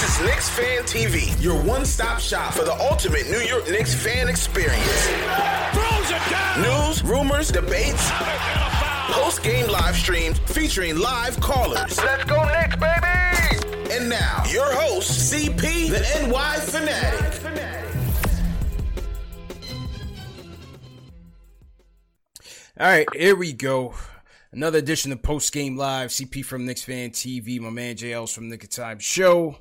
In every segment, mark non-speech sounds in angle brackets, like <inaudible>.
This is Knicks Fan TV, your one-stop shop for the ultimate New York Knicks fan experience. News, rumors, debates, post-game live streams featuring live callers. Let's go Knicks, baby! And now, your host, CP, the NY Fanatic. All right, here we go. Another edition of Post Game Live. CP from Knicks Fan TV. My man JL's from Knick of Time Show.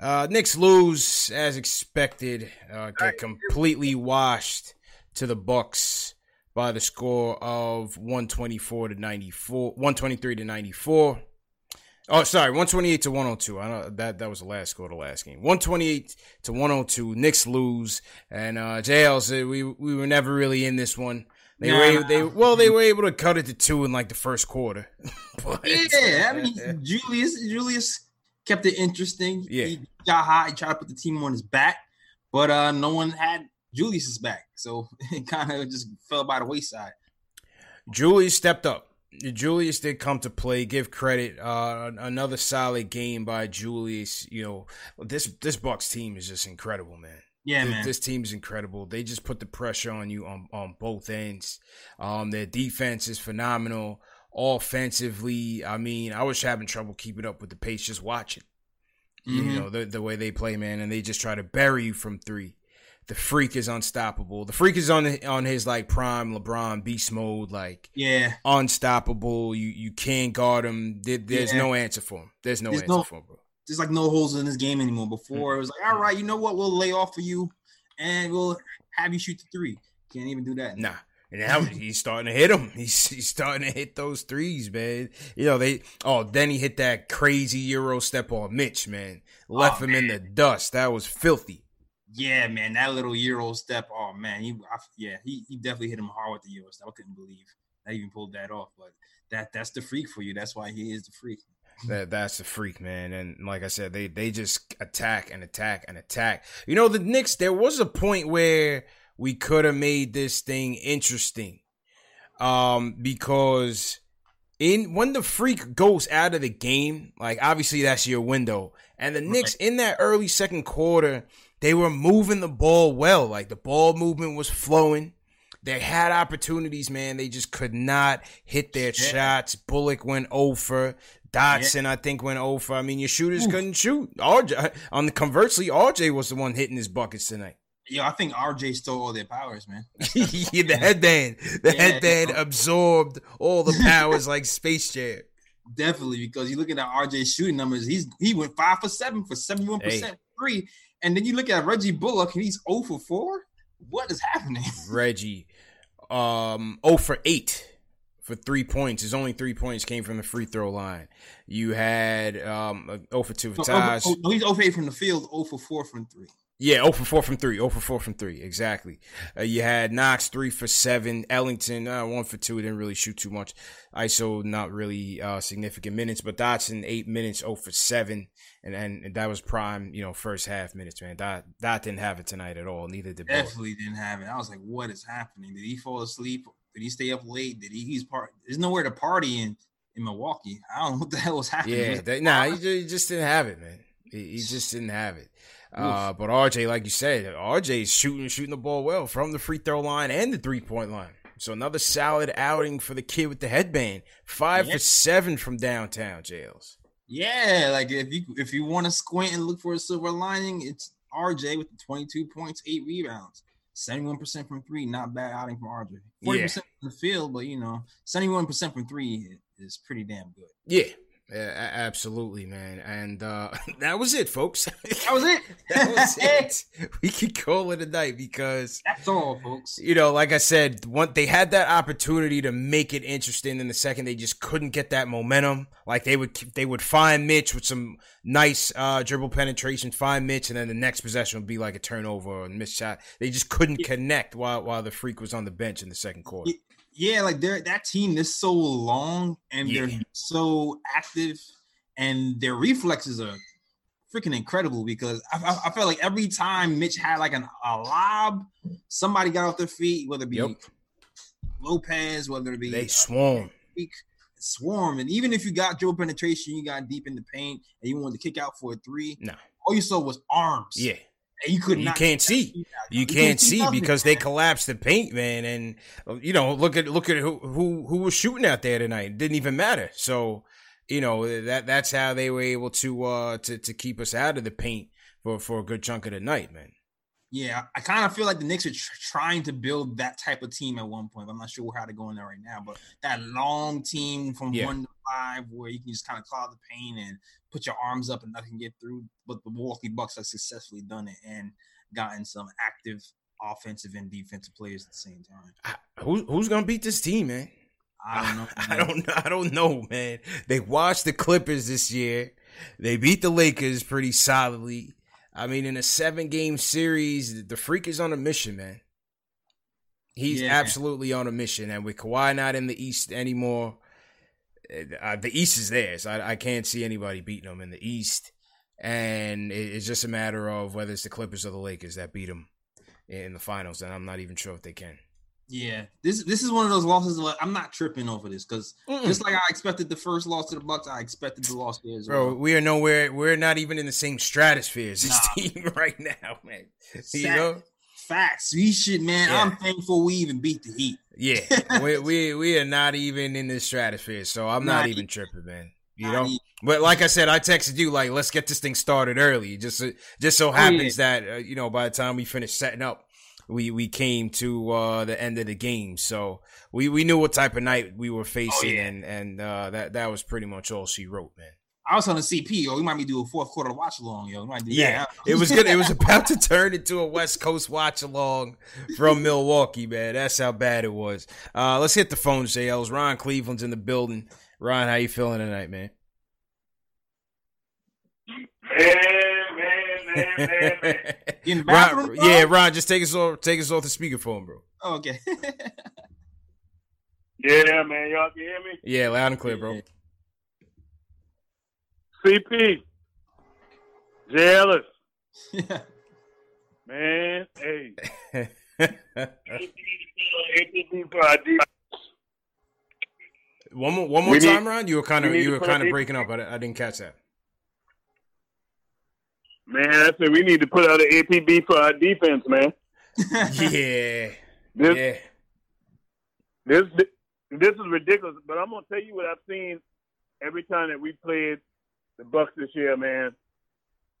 Uh, Knicks lose as expected. Uh, get completely washed to the Bucks by the score of 124 to 94, 123 to 94. Oh, sorry, 128 to 102. I know that that was the last score of the last game. 128 to 102. Knicks lose, and uh, JL said we we were never really in this one. They were able, they well they were able to cut it to two in like the first quarter. <laughs> But- Yeah, I mean <laughs> Julius Julius kept it interesting. Yeah. He got high. he tried to put the team on his back, but uh no one had Julius's back. So <laughs> it kind of just fell by the wayside. Julius stepped up. Julius did come to play. Give credit. Uh, another solid game by Julius. You know this this Bucks team is just incredible, man. Yeah, Th- man. This team is incredible. They just put the pressure on you on, on both ends. Um, their defense is phenomenal. Offensively, I mean, I was having trouble keeping up with the pace just watching. You Mhm. know, the, the way they play, man, and they just try to bury you from three. The freak is unstoppable. The freak is on on his like prime LeBron beast mode, like Yeah. unstoppable. You you can't guard him. There- there's Yeah. no answer for him. There's no There's answer no- for him, bro. There's like no holes in this game anymore. Before it was like, all right, you know what? We'll lay off for you and we'll have you shoot the three. Can't even do that. Nah. And now he's starting to hit them. <laughs> He's, he's starting to hit those threes, man. You know, they, oh, then he hit that crazy Euro step on Mitch, man. Left Oh, him in the dust. That was filthy. Yeah, man, that little Euro step. Oh man, he, I, yeah, he, he definitely hit him hard with the Euro step. I couldn't believe I even pulled that off. But that that's the freak for you. That's why he is the freak. That that's the freak, man. And like I said, they they just attack and attack and attack. You know, the Knicks. There was a point where we could have made this thing interesting, um, because in when the freak goes out of the game, like obviously that's your window. And the Knicks in that early second quarter, they were moving the ball well. Like the ball movement was flowing. They had opportunities, man. They just could not hit their Yeah. shots. Bullock went over. Dotson, I think, went over. I mean, your shooters couldn't shoot. RJ, on the conversely, RJ was the one hitting his buckets tonight. Yo, I think RJ stole all their powers, man. <laughs> yeah, the headband, the Yeah. headband absorbed all the <laughs> powers like Space Jam. Definitely, because you look at RJ shooting numbers, he's he went five for seven for 71% Hey. free. And then you look at Reggie Bullock and he's 0 for 4. What is happening? <laughs> Reggie, um, 0 for 8 for three points. His only three points came from the free throw line. You had um, 0 for 2 for Taj. oh, no, he's 0 for 8 from the field, 0 for 4 from 3. Yeah, 0 for 4 from 3. 0 for 4 from 3. Exactly. Uh, you had Knox 3 for 7. Ellington uh, 1 for 2. Didn't really shoot too much. ISO not really uh, significant minutes, but Dotson 8 minutes 0 for 7. And, and that was prime, you know, first half minutes, man. Dot, Dot didn't have it tonight at all. Neither did. Definitely didn't have it. I was like, what is happening? Did he fall asleep? Did he stay up late? Did he? He's part. There's nowhere to party, and in Milwaukee. I don't know what the hell was happening. Yeah, they, nah, he just, he just, didn't have it, man. He, he just didn't have it. Uh, but RJ, like you said, RJ is shooting shooting the ball well from the free throw line and the three point line. So another solid outing for the kid with the headband. Five yeah. for seven from downtown JLs. Yeah, like if you if you want to squint and look for a silver lining, it's RJ with the 22 points, eight rebounds. 71% from three, not bad outing from RJ. 40% yeah. from the field, but you know, 71% from three is pretty damn good. Yeah, yeah, absolutely, man. And uh, <laughs> that was it, folks. That was it. <laughs> that was <laughs> it. We could call it a night because that's all, folks. You know, like I said, one they had that opportunity to make it interesting in the second. They just couldn't get that momentum. Like they would they would find Mitch with some nice uh, dribble penetration, find Mitch, and then the next possession would be like a turnover or a missed shot. They just couldn't yeah. connect while while the freak was on the bench in the second quarter. Yeah, like they're that team is so long and yeah. they're so active, and their reflexes are freaking incredible because I, I, I felt like every time Mitch had like an, a lob, somebody got off their feet, whether it be yep. Lopez, whether it be they swarm. swarm, and even if you got dribble penetration, you got deep in the paint, and you wanted to kick out for a three. No, all you saw was arms. Yeah, you could you can't see. You, you can't see because they collapsed the paint, man. And you know, look at look at who who who was shooting out there tonight. It didn't even matter. So you know that that's how they were able to uh to to keep us out of the paint for for a good chunk of the night, man. Yeah, I kind of feel like the Knicks are tr- trying to build that type of team at one point. I'm not sure how to go in there right now, but that long team from yeah. one to five where you can just kind of clog the paint and put your arms up and nothing get through. But the Milwaukee Bucks have successfully done it and gotten some active offensive and defensive players at the same time. Who, who's gonna beat this team, man? I don't know. <laughs> I don't. I don't know, man. They watched the Clippers this year. They beat the Lakers pretty solidly. I mean, in a seven game series, the freak is on a mission, man. He's yeah. absolutely on a mission. And with Kawhi not in the East anymore, uh, the East is theirs. I, I, can't see anybody beating them in the East. And it, it's just a matter of whether it's the Clippers or the Lakers that beat them in the finals. And I'm not even sure if they can. Yeah, this this is one of those losses. Where I'm not tripping over this because just like I expected the first loss to the Bucks, I expected the loss there as well. Bro, we are nowhere. We're not even in the same stratosphere as this nah. team <laughs> right now, man. You know, facts. We should, man. Yeah. I'm thankful we even beat the Heat. Yeah, <laughs> we, we we are not even in the stratosphere, so I'm not, not even, tripping, man. You know, but like I said, I texted you like, let's get this thing started early. Just just so happens oh, yeah. that uh, you know by the time we finish setting up we we came to uh, the end of the game. So we, we knew what type of night we were facing, oh, yeah. and and uh, that that was pretty much all she wrote, man. I was on the CP, yo. We might be do a fourth quarter watch along, yo. yeah, it was good. It was about to turn into a West Coast watch along from Milwaukee, man. That's how bad it was. Uh, let's hit the phone, JLs. Ron Cleveland's in the building. Ron, how you feeling tonight, man? Man, man, man, man, man. Ron, yeah, Ron, just take us off, take us off the speakerphone, bro. Oh, okay. <laughs> yeah, man, y'all can hear me. Yeah, loud and clear, bro. CP, JLs. man, hey. <laughs> one more, one more we time, need, Ron. You were kind of, you were kind of breaking up. I, I didn't catch that. Man, I said we need to put out an APB for our defense, man. <laughs> yeah. This, yeah. This this is ridiculous, but I'm gonna tell you what I've seen every time that we played the Bucks this year, man.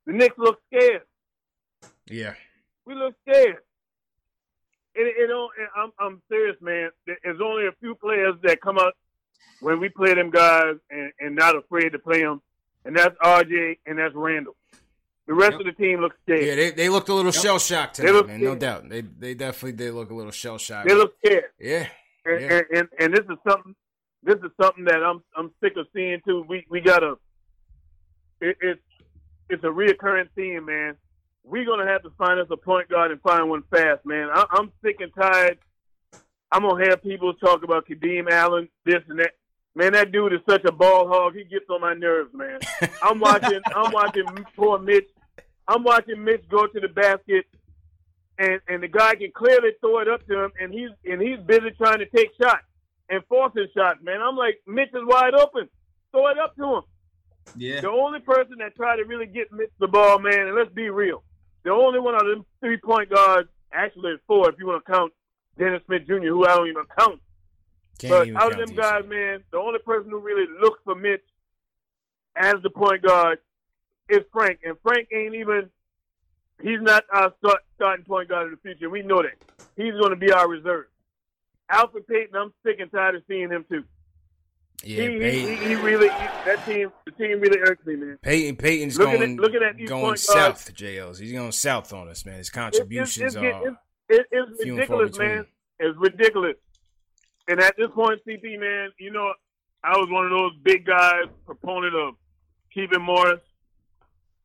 The Knicks look scared. Yeah. We look scared. And, and, and I'm I'm serious, man. There's only a few players that come out when we play them guys and, and not afraid to play them, and that's RJ and that's Randle. The rest yep. of the team looks scared. Yeah, they, they looked a little yep. shell shocked tonight, man. Scared. No doubt. They they definitely did look a little shell shocked. They look scared. Yeah. And, yeah. And, and, and this is something this is something that I'm I'm sick of seeing too. We we gotta it, it's it's a reoccurring theme, man. We're gonna have to find us a point guard and find one fast, man. I, I'm sick and tired. I'm gonna have people talk about Kadeem Allen, this and that. Man, that dude is such a ball hog. He gets on my nerves, man. <laughs> I'm watching. I'm watching poor Mitch I'm watching Mitch go to the basket, and and the guy can clearly throw it up to him, and he's and he's busy trying to take shots. and forcing shots, man. I'm like, Mitch is wide open. Throw it up to him. Yeah. The only person that tried to really get Mitch the ball, man, and let's be real, the only one of them three point guards, actually it's four if you want to count Dennis Smith Jr., who I don't even count. Can't but even out of them guys, man, the only person who really looked for Mitch as the point guard is Frank, and Frank ain't even. He's not our start, starting point guard in the future. We know that. He's going to be our reserve. Elfrid Payton, I'm sick and tired of seeing him too. Yeah, he, he, he, really he, that team the team really irks me, man. Payton Payton's looking going at, looking at these going south. JLs, he's going south on us, man. His contributions it, it's, it's, are it's ridiculous, man. It's ridiculous. And at this point, CP, man, you know, I was one of those big guys, proponent of keeping Morris.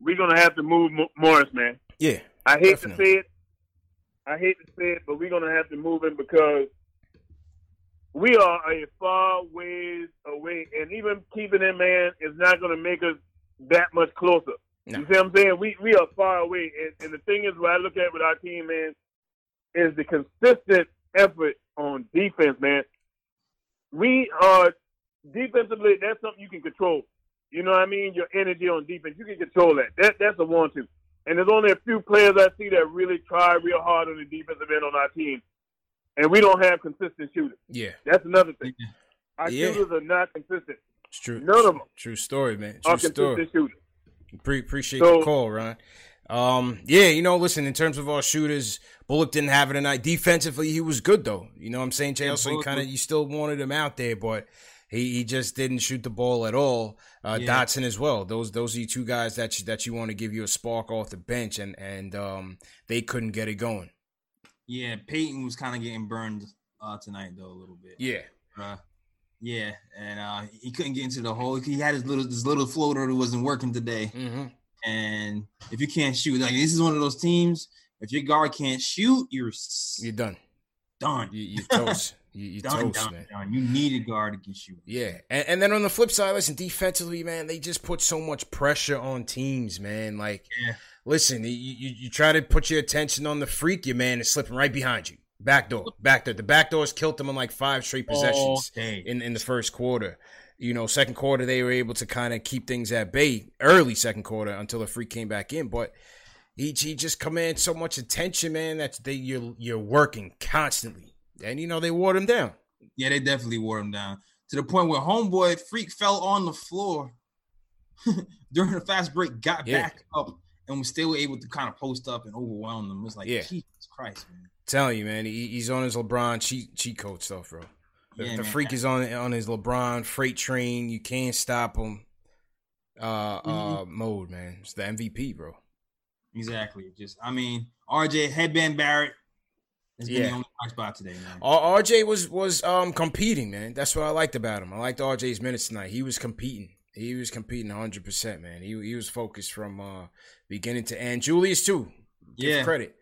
We're gonna have to move Morris, man. Yeah, I hate definitely. to say it. I hate to say it, but we're gonna have to move him because we are a far ways away, and even keeping him, man, is not going to make us that much closer. No. You see what I'm saying? We we are far away, and, and the thing is, what I look at with our team, man, is the consistent effort on defense, man. We are defensively. That's something you can control. You know what I mean? Your energy on defense, you can control that. That that's a one two. And there's only a few players I see that really try real hard on the defensive end on our team and we don't have consistent shooters. Yeah, that's another thing. Our yeah. shooters are not consistent. It's true. None of them. True story, man. True are story. Shooters. Pre- appreciate so, the call, Ron. Um, yeah, you know, listen, in terms of our shooters, Bullock didn't have it tonight. Defensively, he was good though. You know what I'm saying, Jay? So you kind of you still wanted him out there, but he, he just didn't shoot the ball at all. Uh, yeah. Dotson as well. Those those are the two guys that you, that you want to give you a spark off the bench, and and um, they couldn't get it going. Yeah, Payton was kind of getting burned uh, tonight though a little bit. Yeah. Uh, yeah, and uh, he couldn't get into the hole. He had his little this little floater that wasn't working today. Mm-hmm. And if you can't shoot, like this is one of those teams. If your guard can't shoot, you're you're done. Done. You, you <laughs> toast. You, you done, toast, done, man. Done. You need a guard can shoot. Yeah, and, and then on the flip side, listen, defensively, man, they just put so much pressure on teams, man. Like, yeah listen, you, you, you try to put your attention on the freak, your man is slipping right behind you. Back door, back door. The back doors killed them in like five straight possessions okay. in, in the first quarter. You know, second quarter they were able to kind of keep things at bay early second quarter until the freak came back in. But he, he just commands so much attention, man, that they you're you're working constantly. And you know, they wore him down. Yeah, they definitely wore him down. To the point where homeboy freak fell on the floor <laughs> during the fast break, got yeah. back up and was still able to kind of post up and overwhelm them. It was like, yeah. Jesus Christ, man. Telling you, man, he, he's on his LeBron cheat cheat code stuff, bro. The, yeah, the freak is on on his LeBron freight train. You can't stop him. Uh, mm-hmm. uh, mode, man. It's the MVP, bro. Exactly. Just, I mean, RJ headband Barrett has yeah. been the only spot today, man. RJ was was um competing, man. That's what I liked about him. I liked RJ's minutes tonight. He was competing. He was competing 100, percent man. He he was focused from uh beginning to end. Julius too. Give yeah. credit.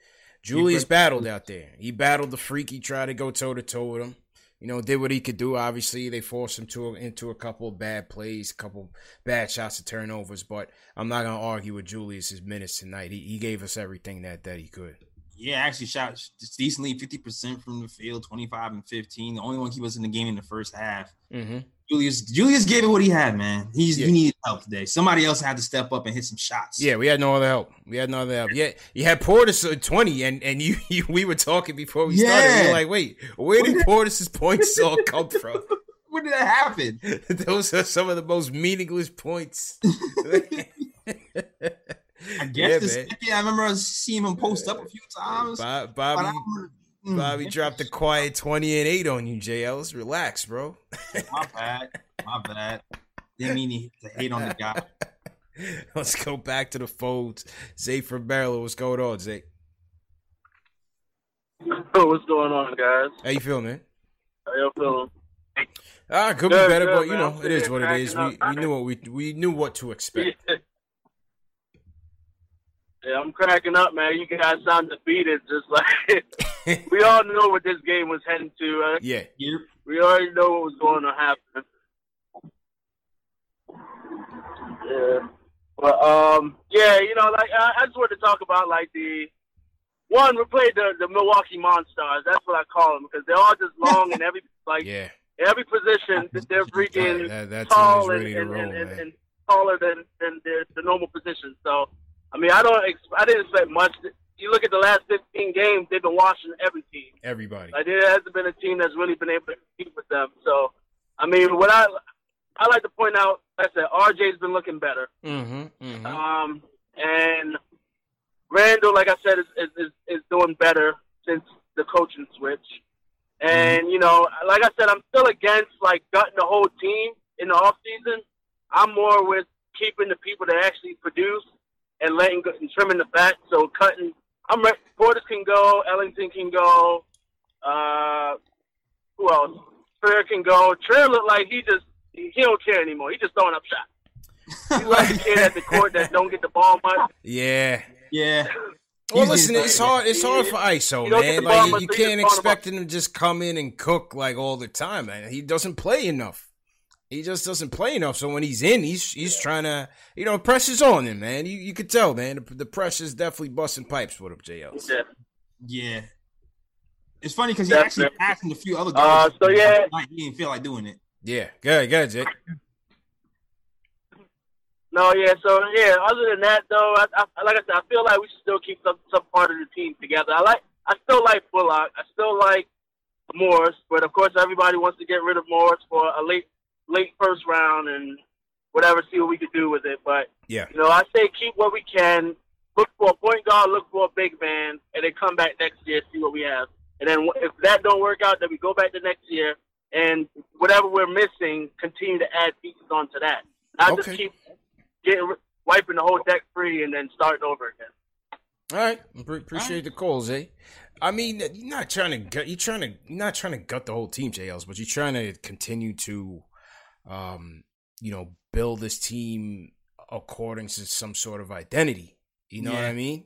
Julius battled out there. He battled the freak. He tried to go toe to toe with him. You know, did what he could do. Obviously, they forced him to into a couple of bad plays, a couple bad shots and turnovers. But I'm not gonna argue with Julius's minutes tonight. He he gave us everything that that he could. Yeah, actually shot decently, fifty percent from the field, twenty five and fifteen. The only one he was in the game in the first half. Mm-hmm. Julius Julius gave it what he had, man. He's yeah. he needed help today. Somebody else had to step up and hit some shots. Yeah, we had no other help. We had no other help. Yeah, you had Portis at twenty, and and you, <laughs> you we were talking before we yeah. started. We were like, wait, where did Portis's points <laughs> all come from? <laughs> When did that happen? Those are some of the most meaningless points. I guess yeah, the I remember seeing him post up a few times. Bob, Bobby. Bobby dropped a quiet 20 and 8 on you, JLs. Relax, bro. My bad. My bad. Didn't mean to hate on the guy. <laughs> Let's go back to the folds. Zay from Maryland. What's going on, Zay? Oh, what's going on, guys? How you feeling, man? How you feeling? Ah, could good, be better, good, but you know, it is what it is. We we knew what we we knew what to expect. Yeah, I'm cracking up, man. You guys sound defeated, just like <laughs> we all know what this game was heading to. Right? Yeah, we already know what was going to happen. Yeah, but um, yeah, you know, like I, I just wanted to talk about like the one we played the the Milwaukee Monsters. That's what I call them because they're all just long and every <laughs> like yeah. every position that they're freaking that, that tall and, and, roll, and, and, taller than than the, the normal position. So, I mean, I don't. I didn't expect much. You look at the last 15 games; they've been washing every team. Everybody. Like there hasn't been a team that's really been able to compete with them. So, I mean, what I I like to point out, like I said RJ's been looking better. Mm-hmm, mm-hmm. Um, and Randle, like I said, is, is is doing better since the coaching switch. And you know, like I said, I'm still against like gutting the whole team in the off season. I'm more with keeping the people that actually produce and letting go, and trimming the fat. So cutting, I'm ready. Portis can go, Ellington can go. Uh, who else? Trier can go. Trier look like he just he don't care anymore. He just throwing up shots. <laughs> He's like a kid at the court that don't get the ball much. Yeah, yeah. Well, listen, it's hard. It's hard for ISO, man. Like you can't expect him to just come in and cook like all the time, man. He doesn't play enough. He just doesn't play enough. So when he's in, he's he's trying to, you know, pressure's on him, man. You you could tell, man. The, the pressure's definitely busting pipes with him, JL. Yeah. Yeah. It's funny because he actually passed a few other guys. Uh, so yeah, he didn't feel like doing it. Yeah, good, good, Jake. No, yeah. So yeah. Other than that, though, I, I, like I said, I feel like we should still keep some some part of the team together. I like. I still like Bullock. I still like Morris, but of course, everybody wants to get rid of Morris for a late late first round and whatever. See what we could do with it. But yeah, you know, I say keep what we can. Look for a point guard. Look for a big man, and then come back next year see what we have. And then if that don't work out, then we go back to next year and whatever we're missing, continue to add pieces onto that. Not okay. just keep getting wiping the whole deck free and then starting over again. All right, appreciate right. the calls, eh? I mean, you're not trying to gut. You're trying to you're not trying to gut the whole team, JLs, but you're trying to continue to, um, you know, build this team according to some sort of identity. You know yeah. what I mean?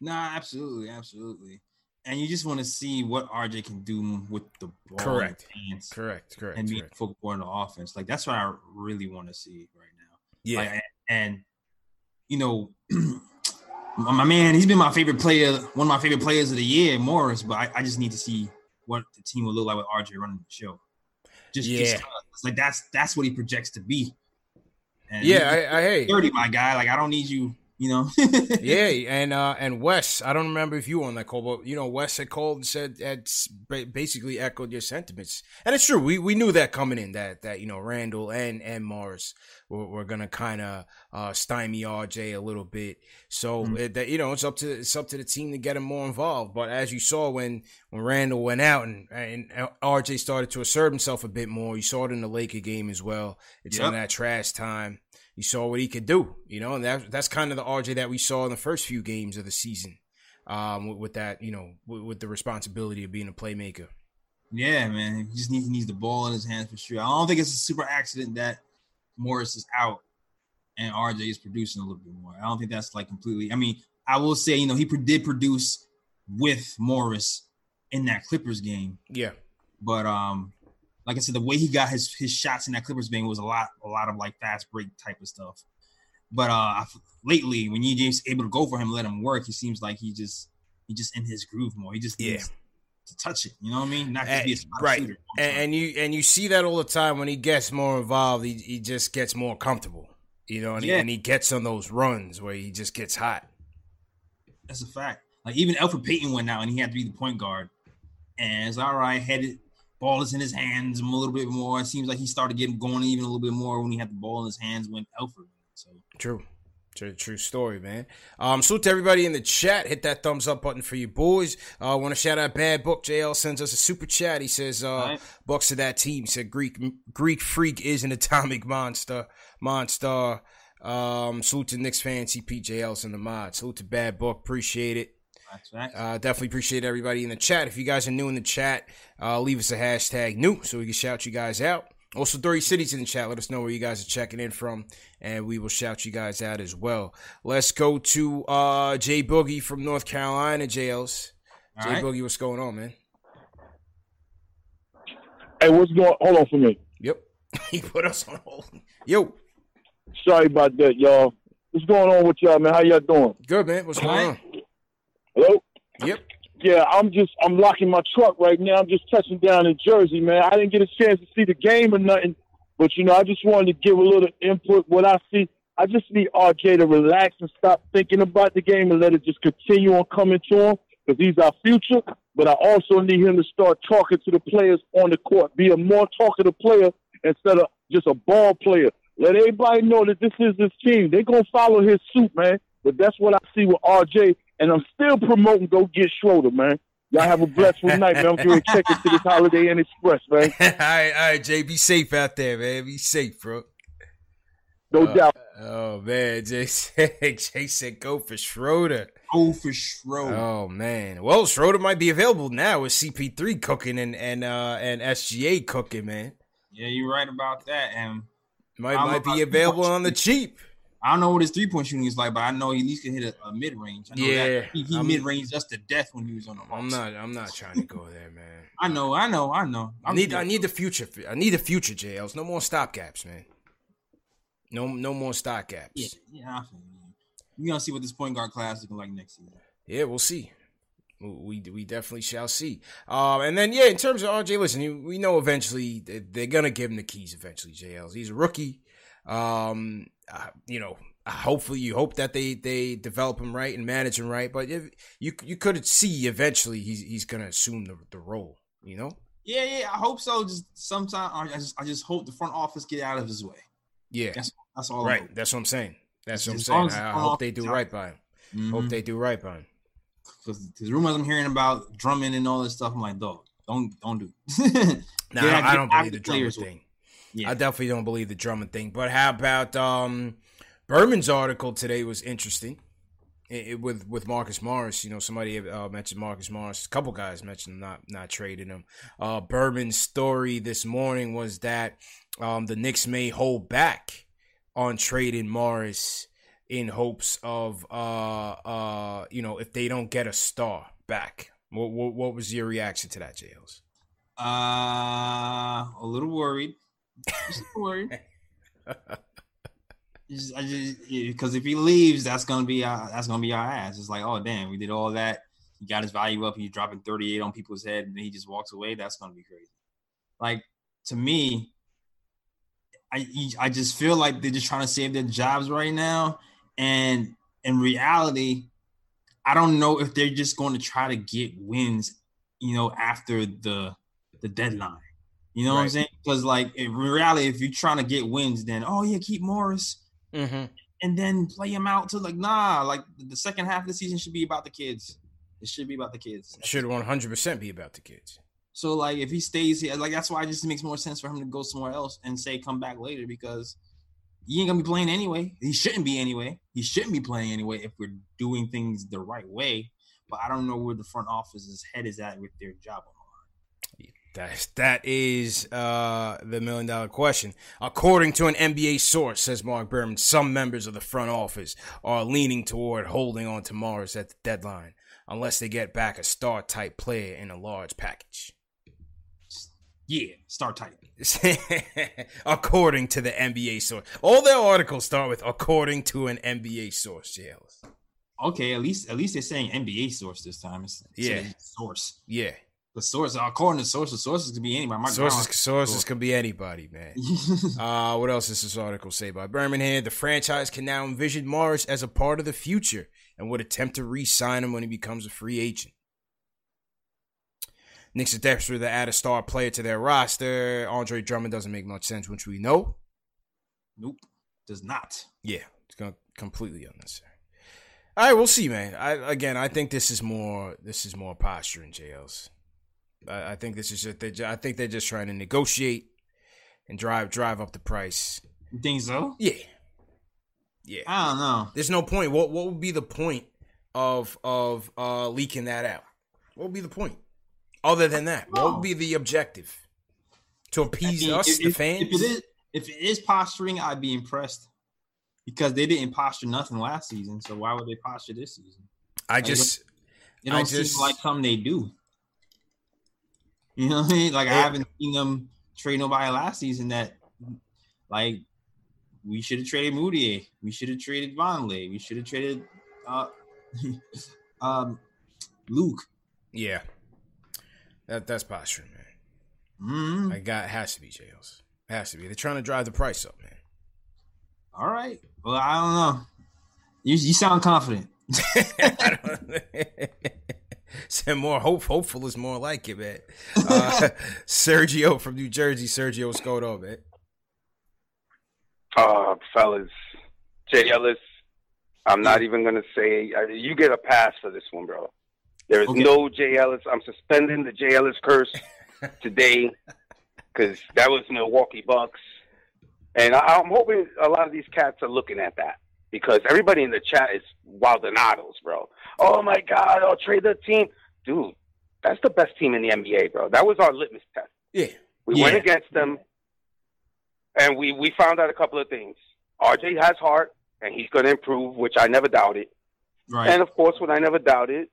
Nah, absolutely, absolutely. And you just want to see what RJ can do with the ball. Correct. correct. Correct. And be football in the offense. Like that's what I really want to see right now. yeah, like, and you know, <clears throat> my man, he's been my favorite player, one of my favorite players of the year, Morris. But I, I just need to see what the team will look like with RJ running the show. Just, yeah, just, like that's that's what he projects to be. And yeah, I, I hey, thirty, my guy. Like I don't need you you know. <laughs> yeah, and uh and Wes, I don't remember if you were on that call, but you know, Wes had called and said had basically echoed your sentiments, and it's true. We we knew that coming in that that you know Randle and and Morris were, were gonna kind of uh, stymie RJ a little bit. So mm-hmm. it, that you know, it's up to it's up to the team to get him more involved. But as you saw when when Randle went out and and RJ started to assert himself a bit more, you saw it in the Laker game as well. It's yep. in that trash time you saw what he could do, you know, and that that's kind of the RJ that we saw in the first few games of the season, um, with, with that, you know, with, with, the responsibility of being a playmaker. Yeah, man, he just needs he needs the ball in his hands for sure. I don't think it's a super accident that Morris is out and RJ is producing a little bit more. I don't think that's like completely. I mean, I will say, you know, he did produce with Morris in that Clippers game. Yeah, but um, like I said, the way he got his his shots in that Clippers game was a lot a lot of like fast break type of stuff. But uh lately, when you just able to go for him, let him work, he seems like he just he just in his groove more. He just yeah. to touch it. You know what I mean? Not just be a right. Shooter. And, and, you and you see that all the time when he gets more involved. He he just gets more comfortable. You know, and, yeah. he, and he gets on those runs where he just gets hot. That's a fact. Like even Elfrid Payton went out and he had to be the point guard, and it's all right. Headed ball is in his hands a little bit more. It seems like he started getting going even a little bit more when he had the ball in his hands when Elfrid. So true. True, true story, man. Um, salute to everybody in the chat. Hit that thumbs up button for you boys. I uh, want to shout out Bad Book. JL sends us a super chat. He says, uh, right. Bucks to that team. He said, Greek Greek Freak is an atomic monster. Monster. Um, salute to Knicks fan CPJLs in the mod. Salute to Bad Book. Appreciate it. Uh, definitely appreciate everybody in the chat. If you guys are new in the chat, uh, leave us a hashtag new so we can shout you guys out. Also, 30 cities in the chat. Let us know where you guys are checking in from, and we will shout you guys out as well. Let's go to uh, Jay Boogie from North Carolina JLs. All Jay right. Boogie, what's going on, man? Hey, what's going? Hold on for me. Yep, <laughs> he put us on hold. Yo, sorry about that, y'all. What's going on with y'all, man? How y'all doing? Good, man. What's going on? Hello? Yep. Yeah, I'm just I'm locking my truck right now. I'm just touching down in Jersey, man. I didn't get a chance to see the game or nothing, but you know, I just wanted to give a little input. What I see, I just need RJ to relax and stop thinking about the game and let it just continue on coming to him because he's our future. But I also need him to start talking to the players on the court, be a more talkative player instead of just a ball player. Let everybody know that this is his team. They're gonna follow his suit, man. But that's what I see with RJ, and I'm still promoting go get Schroeder, man. Y'all have a blessed night, man. I'm going to check into this Holiday Inn Express, man. <laughs> all right, all right, Jay. Be safe out there, man. Be safe, bro. No uh, doubt. Oh man, Jay said, <laughs> Jay said go for Schroeder. Go for Schroeder. Oh man. Well, Schroeder might be available now with CP3 cooking and and uh and SGA cooking, man. Yeah, you're right about that. And might might be available on the cheap. I don't know what his three point shooting is like, but I know he at least can hit a, a mid range. Yeah, he, he mid range just to death when he was on the. I'm not. I'm not trying to go there, man. <laughs> I know. I know. I know. I'm i need. I need the future. I need the future, JLs. No more stop gaps, man. No. No more stopgaps. Yeah. Yeah. We're gonna see what this point guard class looking like next season. Yeah, we'll see. We we definitely shall see. Um, and then yeah, in terms of RJ, listen, we know eventually they're gonna give him the keys. Eventually, JLs. He's a rookie. Um, uh, you know, hopefully you hope that they they develop him right and manage him right. But if, you you could see eventually he's he's gonna assume the, the role. You know. Yeah, yeah, I hope so. Just sometimes I just I just hope the front office get out of his way. Yeah, that's that's all. Right, that's what I'm saying. That's what I'm saying. I, hope they do right by him. Mm-hmm. Hope they do right by him. Because the rumors I'm hearing about Drummond and all this stuff, I'm like, dog, don't don't do. no, <laughs> nah, I, I don't believe the Drummond thing. Yeah. I definitely don't believe the Drummond thing. But how about um, Berman's article today was interesting. It, it, with with Marcus Morris, you know, somebody uh, mentioned Marcus Morris. A couple guys mentioned not not trading him. Uh, Berman's story this morning was that um, the Knicks may hold back on trading Morris in hopes of uh uh you know if they don't get a star back. What what, what was your reaction to that, JLs? Uh, a little worried. <laughs> Just I just because if he leaves, that's gonna be our, that's gonna be our ass. It's like, oh damn, we did all that. He got his value up. He's dropping 38 on people's head, and he just walks away. That's gonna be crazy. Like to me, I I just feel like they're just trying to save their jobs right now, and in reality, I don't know if they're just going to try to get wins, you know, after the the deadline. You know right. what I'm saying? Because like in reality, if you're trying to get wins, then oh yeah, keep Morris, mm-hmm. and then play him out to like nah, like the second half of the season should be about the kids. It should be about the kids. It should 100 percent be about the kids. So like if he stays here, like that's why it just makes more sense for him to go somewhere else and say come back later because he ain't gonna be playing anyway. He shouldn't be anyway. He shouldn't be playing anyway if we're doing things the right way. But I don't know where the front office's head is at with their job on the line. That that is uh, the million dollar question. According to an NBA source, says Marc Berman, some members of the front office are leaning toward holding on to Morris at the deadline unless they get back a star type player in a large package. Yeah, star type. <laughs> according to the NBA source. All their articles start with according to an NBA source, JLs. Okay, at least at least they're saying NBA source this time. It's, yeah, source. Yeah, the source. According to sources, sources could be anybody. My sources, sources could be anybody, man. <laughs> uh, what else does this article say by Birmingham? The franchise can now envision Morris as a part of the future and would attempt to re-sign him when he becomes a free agent. Knicks are desperate to add a star player to their roster. Andre Drummond doesn't make much sense, which we know. Nope, does not. Yeah, it's gonna completely unnecessary. All right, we'll see, man. I again, I think this is more this is more posture in JLs. I, I think this is just they, I think they're just trying to negotiate and drive drive up the price. You think so? Yeah, yeah. I don't know. There's no point. What what would be the point of of uh leaking that out? What would be the point? Other than that, what would be the objective? To appease I mean, us, if, the fans? If it, is, if it is posturing, I'd be impressed because they didn't posture nothing last season. So why would they posture this season? I just, it don't, seem like something they do. You know what I mean? Like I haven't seen them trade nobody last season that, like, we should have traded Mudiay. We should have traded Vonleh. We should have traded uh, <laughs> um, Luke. Yeah, that that's posturing, man. Mm-hmm. I got has to be JLs. Has to be. They're trying to drive the price up, man. All right. Well, I don't know. You you sound confident. <laughs> <laughs> <laughs> Send more hope. Hopeful is more like it, man. Uh, <laughs> Sergio from New Jersey. Sergio, what's going on, man? Uh, fellas, Jay Ellis. I'm not even gonna say you get a pass for this one, bro. There is Okay. no Jay Ellis. I'm suspending the Jay Ellis curse <laughs> today because that was Milwaukee Bucks, and I, I'm hoping a lot of these cats are looking at that because everybody in the chat is Waldonados, bro. Oh my God, I'll trade the team, dude. That's the best team in the NBA, bro. That was our litmus test. Yeah, We went against them, and we we found out a couple of things. RJ has heart, and he's going to improve, which I never doubted. Right. And of course, what I never doubted,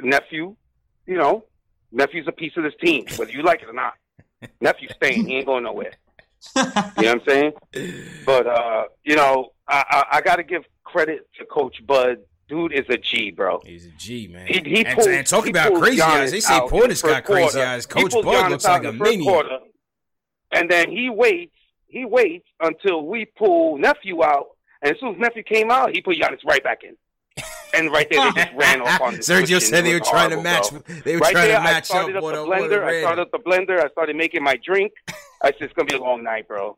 nephew, you know, nephew's a piece of this team, whether you like it or not. <laughs> Nephew's staying; he ain't going nowhere. You know what I'm saying? But uh, you know, I I, I got to give credit to Coach Bud. Dude is a G, bro. he's a G, man. He, he and, pulled, and talking he about crazy Giannis eyes, they say out in the Portis got crazy quarter. eyes. Coach Bud Giannis looks like a the first maniac. quarter, and then he waits. He waits until we pull nephew out, and as soon as nephew came out, he put Giannis right back in. And right there, they just <laughs> ran off on this. Sergio said they were was trying to match. bro. They were Right trying there, to match up started up what the a blender. I red. started up the blender. I started making my drink. I said it's gonna be a long night, bro.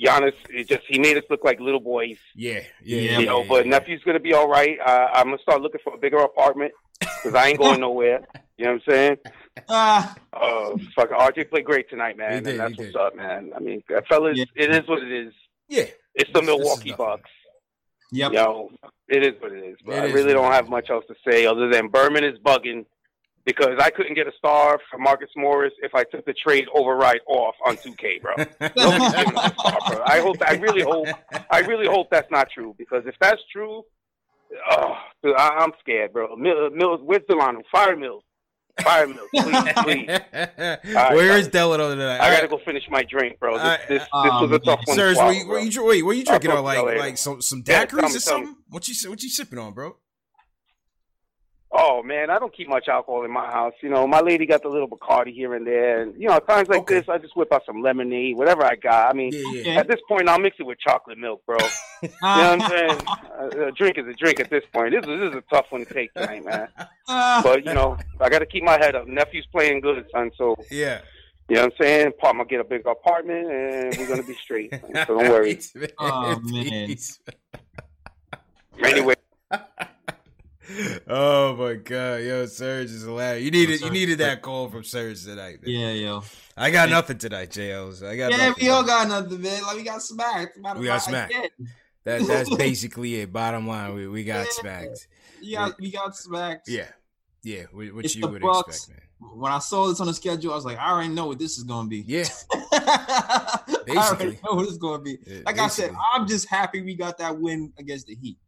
Giannis, it just he made us look like little boys. Yeah, yeah, Yeah, yeah. Know, yeah, but yeah. nephew's gonna be all right. Uh, I'm gonna start looking for a bigger apartment because I ain't going nowhere. You know what I'm saying? <laughs> Ah, Uh, fuck, RJ played great tonight, man, did, and that's what's did. up, man. I mean, fellas, Yeah. it is what it is. yeah. It's the This- this Milwaukee nothing. Bucks. Yep. Yo, it is what it is. But It I is really don't have much else to say other than Berman is bugging because I couldn't get a star for Marcus Morris if I took the trade override off on 2K, bro. Nobody's giving him a star, bro. I hope. I really hope. I really hope that's not true because if that's true, oh, dude, I, I'm scared, bro. Mills, Mills, where's Delano? Fire Mills. Fire Mills, please, please. <laughs> Where fellas. is Delano tonight? I gotta go finish my drink, bro. This, I- this, this um, was a tough one. to Sirs, swallow, what you, what bro. you, wait, what you drinking on? Like, like some some daiquiris tell me, or something? What you what you sipping on, bro? Oh man, I don't keep much alcohol in my house. You know, my lady got the little Bacardi here and there, and you know, at times like Okay. this, I just whip out some lemonade, whatever I got. I mean, Yeah, yeah. At this point, I'll mix it with chocolate milk, bro. <laughs> You know what I'm saying? Uh, a drink is a drink at this point. This is this is a tough one to take tonight, man. But you know, I got to keep my head up. Nephew's playing good, son. So Yeah. you know what I'm saying? I'm gonna get a big apartment, and we're gonna be straight. So don't worry. <laughs> Oh, man. Anyway, <laughs> Oh my god, yo, Serge is hilarious. You needed you needed that call from Serge tonight. Man. yeah, yo. I got nothing tonight, JLs. I got Yeah, nothing. we all got nothing, man. Like we got smacked. We got smacked. again. that that's basically it. Bottom line, we, we got Yeah. smacked. We got we got smacked. Yeah, yeah. wh- What It's you would Bucks. expect, man. When I saw this on the schedule, I was like, I already know what this is going to be. Yeah, Basically. <laughs> I already Basically. know what it's going to be. Yeah, Like I said. I'm just happy we got that win against the Heat.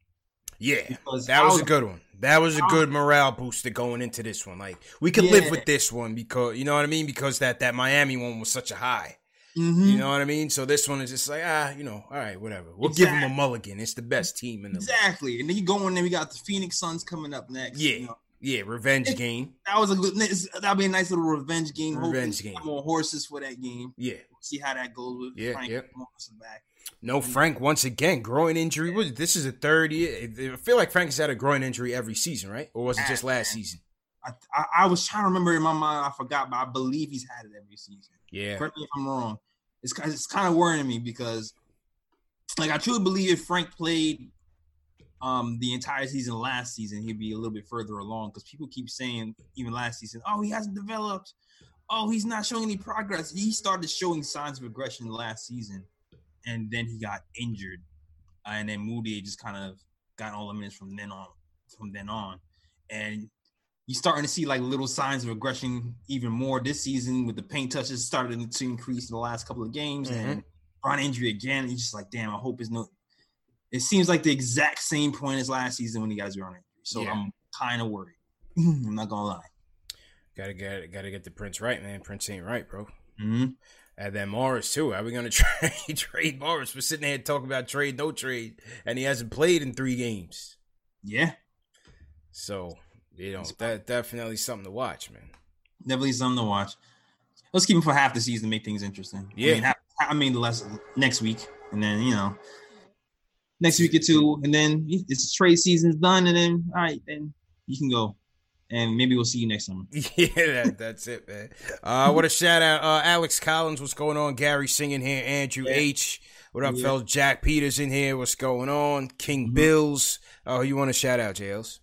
yeah. Because That was was- a good one. That was a good morale booster going into this one. Like we could live with this one because you know what I mean. Because that that Miami one was such a high. Mhm. You know what I mean? So this one is just like, ah, you know, all right, whatever. We'll give them a mulligan. It's the best team in the league. Exactly. And then you go in there, we got the Phoenix Suns coming up next. Yeah. You know, Yeah, revenge It- game. that was a good, that'll be a nice little revenge game. Hopefully Revenge game. More horses for that game. Yeah. See how that goes with Yeah, Frank yeah. Back. No Frank once again groin injury. Was this is a third year? I feel like Frank has had a groin injury every season, right? Or was it just last season? I, I, I was trying to remember in my mind. I forgot, but I believe he's had it every season. Yeah. Correct me if I'm wrong. It's kind it's kind of worrying me because, like, I truly believe if Frank played um the entire season last season, he'd be a little bit further along. Because people keep saying even last season, oh, he hasn't developed. Oh, he's not showing any progress. He started showing signs of aggression last season, and then he got injured, uh, and then Mudiay just kind of got all the minutes from then on. From then on, and you're starting to see like little signs of aggression even more this season with the paint touches starting to increase in the last couple of games and Bron injury again. And you're just like, damn, I hope it's no. It seems like the exact same point as last season when you guys were on injury. So Yeah. I'm kind of worried. <clears throat> I'm not gonna lie. Gotta get gotta get the Prince right, man. Prince ain't right, bro. Mhm. And then Morris too. Are we gonna <laughs> trade trade Morris? We're sitting here talking about trade, no trade, and he hasn't played in three games. Yeah, So You know, that definitely something to watch, man. Definitely something to watch. Let's keep him for half the season to make things interesting. Yeah. I mean, half, I mean less next week, and then you know, next week or two, and then it's trade season's done, and then all right, then you can go and maybe we'll see you next summer. <laughs> Yeah, that, that's it, man. Uh, what a shout out, uh, Alex Collins. What's going on? Gary singing here. Andrew yeah. H. What up, yeah. fellas? Jack Peters in here. What's going on? King mm-hmm. Bills. Oh, you want to shout out, JLs?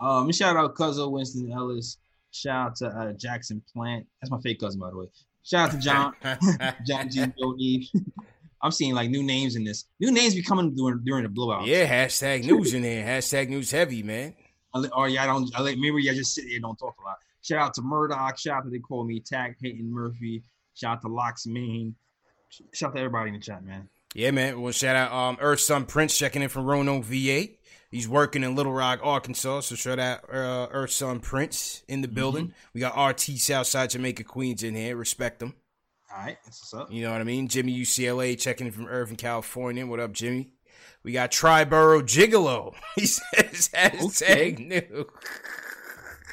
Um, shout out cousin Winston Ellis. Shout out to uh, Jackson Plant. That's my fake cousin, by the way. Shout out to John, <laughs> John G. Eve. I'm seeing like new names in this. New names be coming during during the blowout. Yeah, hashtag news in there. Hashtag news heavy, man. Oh yeah, I don't. I like maybe I just sit here and don't talk a lot. Shout out to Murdoch. Shout out to they call me Tag Peyton Murphy. Shout out to Locks Main. Shout out to everybody in the chat, man. Yeah, man. Well, shout out um Earth Son Prince checking in from Roanoke, VA. He's working in Little Rock, Arkansas. So shout out uh, Earth Son Prince in the mm-hmm. building. We got RT Southside Jamaica Queens in here. Respect them. All right, that's what's up. You know what I mean? Jimmy UCLA checking in from Irvine, California. What up, Jimmy? We got Triborough Gigolo. <laughs> He says hashtag okay. new.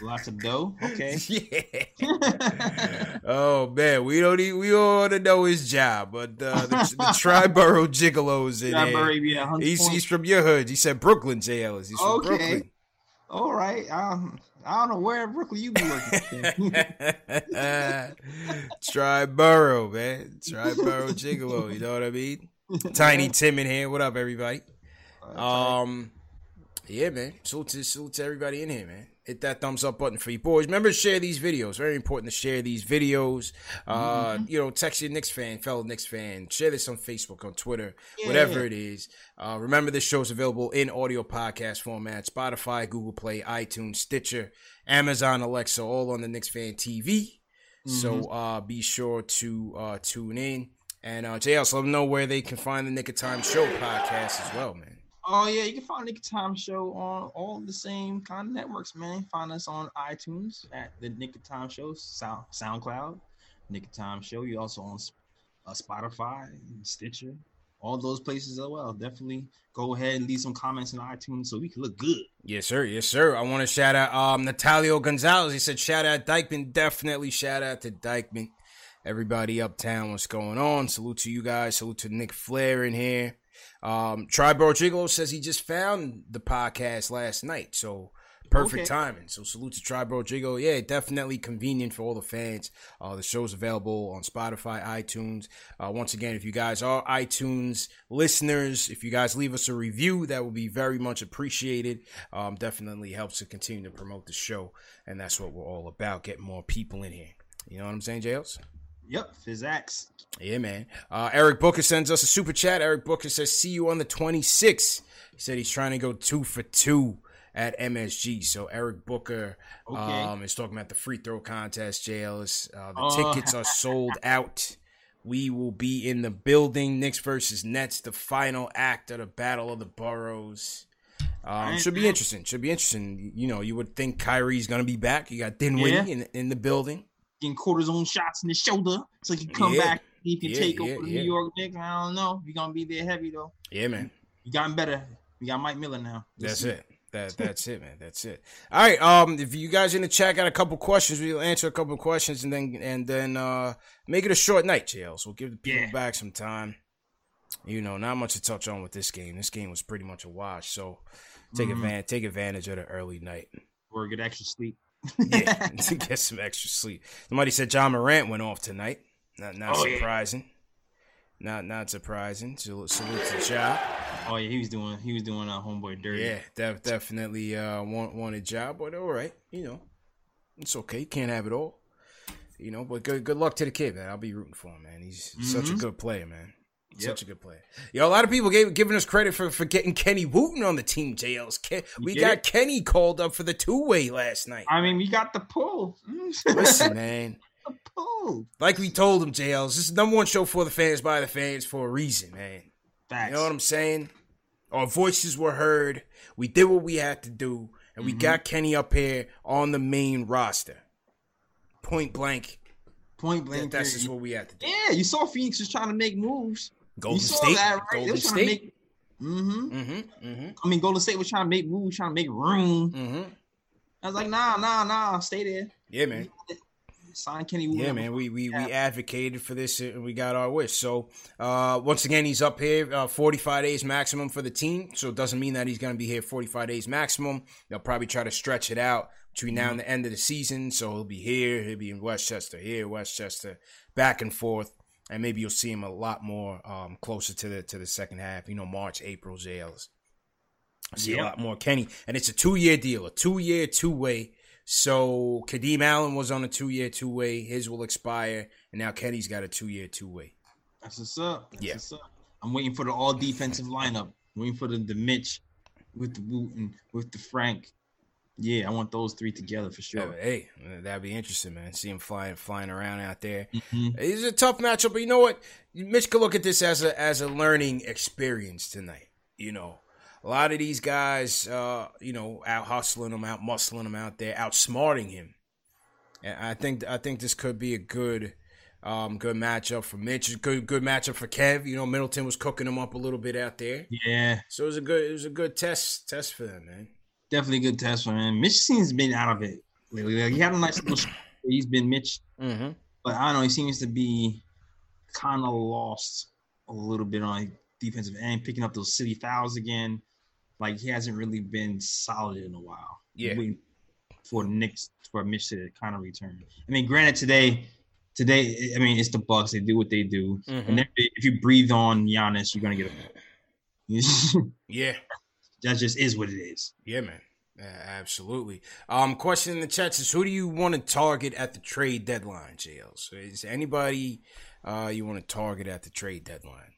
Lots of dough. Okay. <laughs> Yeah. <laughs> oh man, we don't even, we want to know his job, but uh, the, the Triborough Gigolos in Triborough, yeah, he's, he's from your hood. He said Brooklyn, J. Ellis. He's from okay. Brooklyn. All right. Um, I don't know where in Brooklyn you be working. Triborough, man. Triborough Gigolo. You know what I mean? <laughs> Tiny Tim in here. What up, everybody? Um, yeah, man. Salute to, salute to everybody in here, man. Hit that thumbs up button for you boys. Remember to share these videos. Very important to share these videos. Uh, mm-hmm. you know, text your Knicks fan, fellow Knicks fan. Share this on Facebook, on Twitter, yeah. whatever it is. Uh, remember, this show is available in audio podcast format: Spotify, Google Play, iTunes, Stitcher, Amazon, Alexa, all on the Knicks Fan TV. Mm-hmm. So uh, be sure to uh, tune in. And uh, JL, so let them know where they can find the Knick of Time Show podcast as well, man. Oh yeah, you can find Knick of Time Show on all the same kind of networks, man. Find us on iTunes at the Knick of Time Show, Sound SoundCloud, Knick of Time Show. You also on uh, Spotify, Stitcher, all those places as well. Definitely go ahead and leave some comments in iTunes so we can look good. Yes, sir. Yes, sir. I want to shout out um Natalio Gonzalez. He said shout out Dyckman. Definitely shout out to Dyckman everybody uptown, what's going on? Salute to you guys. Salute to Nick Flair in here. Um, Triborough Gigolo says he just found the podcast last night, so perfect okay. timing. So salute to Triborough Gigolo. Yeah, definitely convenient for all the fans. Uh, the show's available on Spotify, iTunes. Uh, once again, if you guys are iTunes listeners, if you guys leave us a review, that would be very much appreciated. Um, definitely helps to continue to promote the show, and that's what we're all about: Get more people in here. You know what I'm saying, JLs? Yep, Physax. Yeah, man. Uh, Eric Booker sends us a super chat. Eric Booker says, "See you on the 26th." He said he's trying to go two for two at MSG. So Eric Booker okay. um, is talking about the free throw contest. JLs, uh, the uh, tickets are sold out. We will be in the building. Knicks versus Nets, the final act of the Battle of the Boroughs. Um, should be interesting. Should be interesting. You know, you would think Kyrie's gonna be back. You got Dinwiddie yeah. in in the building getting cortisone shots in the shoulder so he can come yeah. back. He can yeah, take yeah, over the New York Knicks. I don't know. You're gonna be there heavy though. Yeah, man. You gotten better. We got Mike Miller now. Let's that's see. it. That that's it, man. That's it. All right. Um, if you guys in the chat got a couple questions, we'll answer a couple questions and then and then uh make it a short night, JL. So we'll give the people yeah. back some time. You know, not much to touch on with this game. This game was pretty much a wash. So take mm-hmm. advantage take advantage of the early night. Or get extra sleep yeah, <laughs> <laughs> to get some extra sleep. Somebody said Ja Morant went off tonight. Not not oh, surprising. Yeah. Not not surprising. Salute, salute to Ja. Oh yeah, he was doing he was doing a homeboy dirty. Yeah, def- definitely uh want, wanted job, but all right, you know, it's okay. Can't have it all. You know, but good good luck to the kid, man. I'll be rooting for him, man. He's mm-hmm. such a good player, man. Yep. Such a good player. Yo, a lot of people gave giving us credit for, for getting Kenny Wooten on the team. JL's Ken, we got? Kenny called up for the two way last night. I mean, we got the pull. <laughs> Listen, man. the pull. Like we told him, JL's this is number one show for the fans by the fans for a reason, man. Facts. You know what I'm saying? Our voices were heard. We did what we had to do, and we mm-hmm. got Kenny up here on the main roster. Point blank. Point blank. That's just what we had to do. Yeah, you saw Phoenix was trying to make moves. Golden State. That, right? Golden State. Make, mm-hmm. Mm-hmm. Mm-hmm. I mean, Golden State was trying to make moves, trying to make room. Mm-hmm. I was like, nah, nah, nah, stay there. Yeah, man. Sign Kenny Yeah, man. We we, we advocated for this and we got our wish. So uh, once again, he's up here, uh, 45 days maximum for the team. So it doesn't mean that he's going to be here 45 days maximum. They'll probably try to stretch it out between now and the end of the season. So he'll be here, he'll be in Westchester, here, Westchester, back and forth. And maybe you'll see him a lot more um, closer to the to the second half. You know, March, April, JLs. See a lot more Kenny, and it's a two year deal, a two year, two way. So Kadeem Allen was on a two year, two way. His will expire, and now Kenny's got a two year, two way. That's what's up. That's yeah. What's up. I'm waiting for the all defensive lineup. I'm waiting for the, the Mitch with the Wooten, with the Frank. Yeah, I want those three together for sure. Hey, that'd be interesting, man. See him flying flying around out there. Mm-hmm. It's a tough matchup, but you know what? Mitch could look at this as a as a learning experience tonight. You know, a lot of these guys, uh, you know, out hustling him, out muscling him out there, outsmarting him. And I think I think this could be a good um, good matchup for Mitch. Good good matchup for Kev. You know, Middleton was cooking him up a little bit out there. Yeah. So it was a good it was a good test test for them, man. Definitely a good test for him. Mitch seems been out of it lately. Like he had a nice little. he's been Mitch, mm-hmm. but I don't know. He seems to be kind of lost a little bit on defensive end, picking up those city fouls again. Like he hasn't really been solid in a while. Yeah. For Knicks for Mitch to kind of return. I mean, granted today, today, I mean it's the Bucks. They do what they do, mm-hmm. and if, if, you breathe on Giannis, you're gonna get a. <laughs> yeah. That just is what it is. Yeah, man. absolutely. Um, question in the chat is: Who do you want to target at the trade deadline, JLs? Is anybody uh, you want to target at the trade deadline?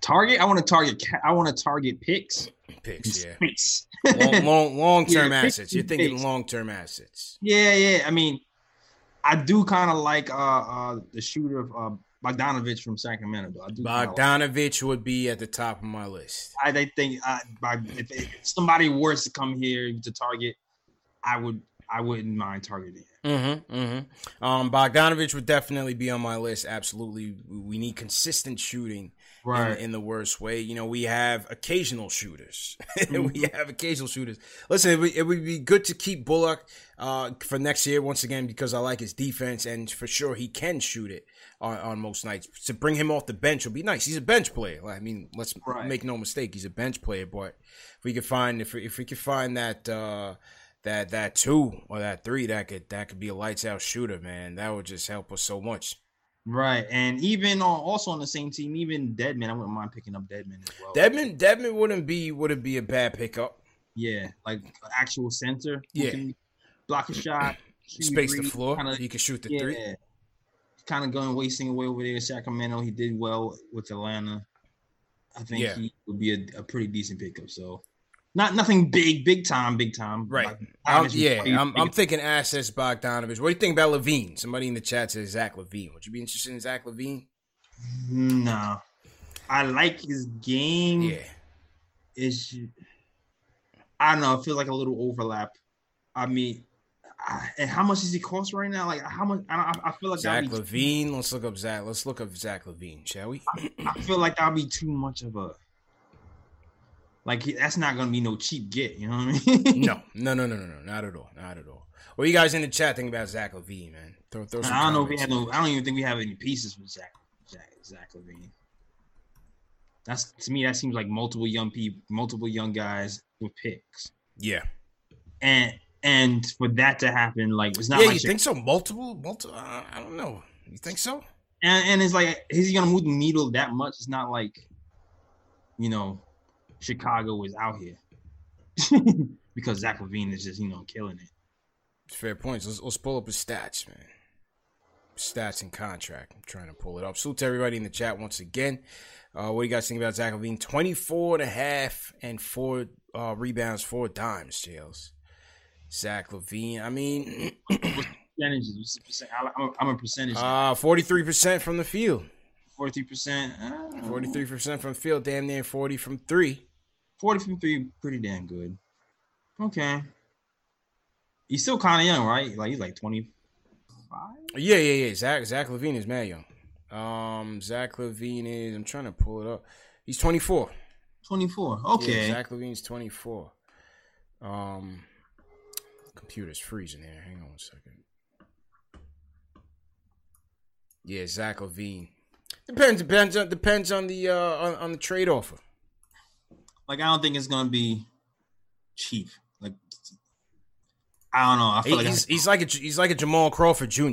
Target. I want to target. I want to target picks. Picks. Yeah. <laughs> Picks. long, long, long term yeah, assets. You're thinking long term assets. Yeah, yeah. I mean, I do kind of like uh, uh, the shooter of uh, Bogdanovich from Sacramento. Though. I do Bogdanovich like would be at the top of my list. I, I think uh, if, if somebody were to come here to target, I would I wouldn't mind targeting. Mm-hmm, mm-hmm. Um, Bogdanovich would definitely be on my list. Absolutely, we need consistent shooting right. in, in, the worst way. You know, we have occasional shooters. <laughs> Mm-hmm. we have occasional shooters. Listen, it would, it would, be good to keep Bullock uh, for next year once again because I like his defense and for sure he can shoot it on, on most nights. To bring him off the bench would be nice. He's a bench player. I mean, let's right. make no mistake, he's a bench player. But if we could find if we, if we could find that. Uh, that that two or that three that could that could be a lights out shooter, man. That would just help us so much. Right, and even on, also on the same team, even Dedmon, I wouldn't mind picking up Dedmon as well. Dedmon, Dedmon wouldn't be wouldn't be a bad pickup. Yeah, like actual center. Yeah, block a shot, <clears throat> space the floor. Kinda, he can shoot the yeah, three. Kind of going wasting away over there in Sacramento. He did well with Atlanta. I think yeah. he would be a, a pretty decent pickup. So not nothing big, big time, big time. Right. Um, yeah, I'm, I'm thinking assets Bogdanovich. What do you think about LaVine? Somebody in the chat says Zach LaVine. Would you be interested in Zach LaVine? No. I like his game. Yeah. It's I don't know, it feels like a little overlap. I mean, I, and how much does he cost right now? Like how much? I, I feel like Zach LaVine. Let's look up Zach. Let's look up Zach LaVine, shall we? I, I feel like that'll be too much of a like that's not gonna be no cheap get, you know what I mean? no, no, no, no, no, no, not at all, not at all. What you guys in the chat think about Zach LaVine, man? Throw, throw I don't know if we have no. I don't even think we have any pieces with Zach, Zach, Zach LaVine. That's to me. That seems like multiple young people, multiple young guys with picks. Yeah, and and for that to happen, like it's not. Yeah, like you think so? Multiple, multiple. Uh, I don't know. You think so? And and it's like, is he gonna move the needle that much? It's not like, you know, Chicago is out here <laughs> because Zach LaVine is just you know killing it. Fair points. Let's, let's pull up his stats, man. Stats and contract. I'm trying to pull it up. Salute to everybody in the chat once again. Uh, what do you guys think about Zach LaVine? 24 and a half and four uh, rebounds, four dimes, JLs. Zach LaVine. I mean, percentages. I'm a percentage. Uh, 43% from the field. 43%. Uh, 43% from field, damn near 40 from three. 40 from three, pretty damn good. Okay. He's still kind of young, right? Like he's like 25. Yeah, yeah, yeah. Zach Zach LaVine is mad young. Um, Zach LaVine is. I'm trying to pull it up. He's 24. 24. Okay. Yeah, Zach LaVine's 24. Um, computer's freezing here. Hang on one second. Yeah, Zach LaVine. Depends. Depends on depends on the uh on, on the trade offer. Like I don't think it's gonna be cheap. Like I don't know. I feel He- like he's, he's like a he's like a Jamal Crawford Jr.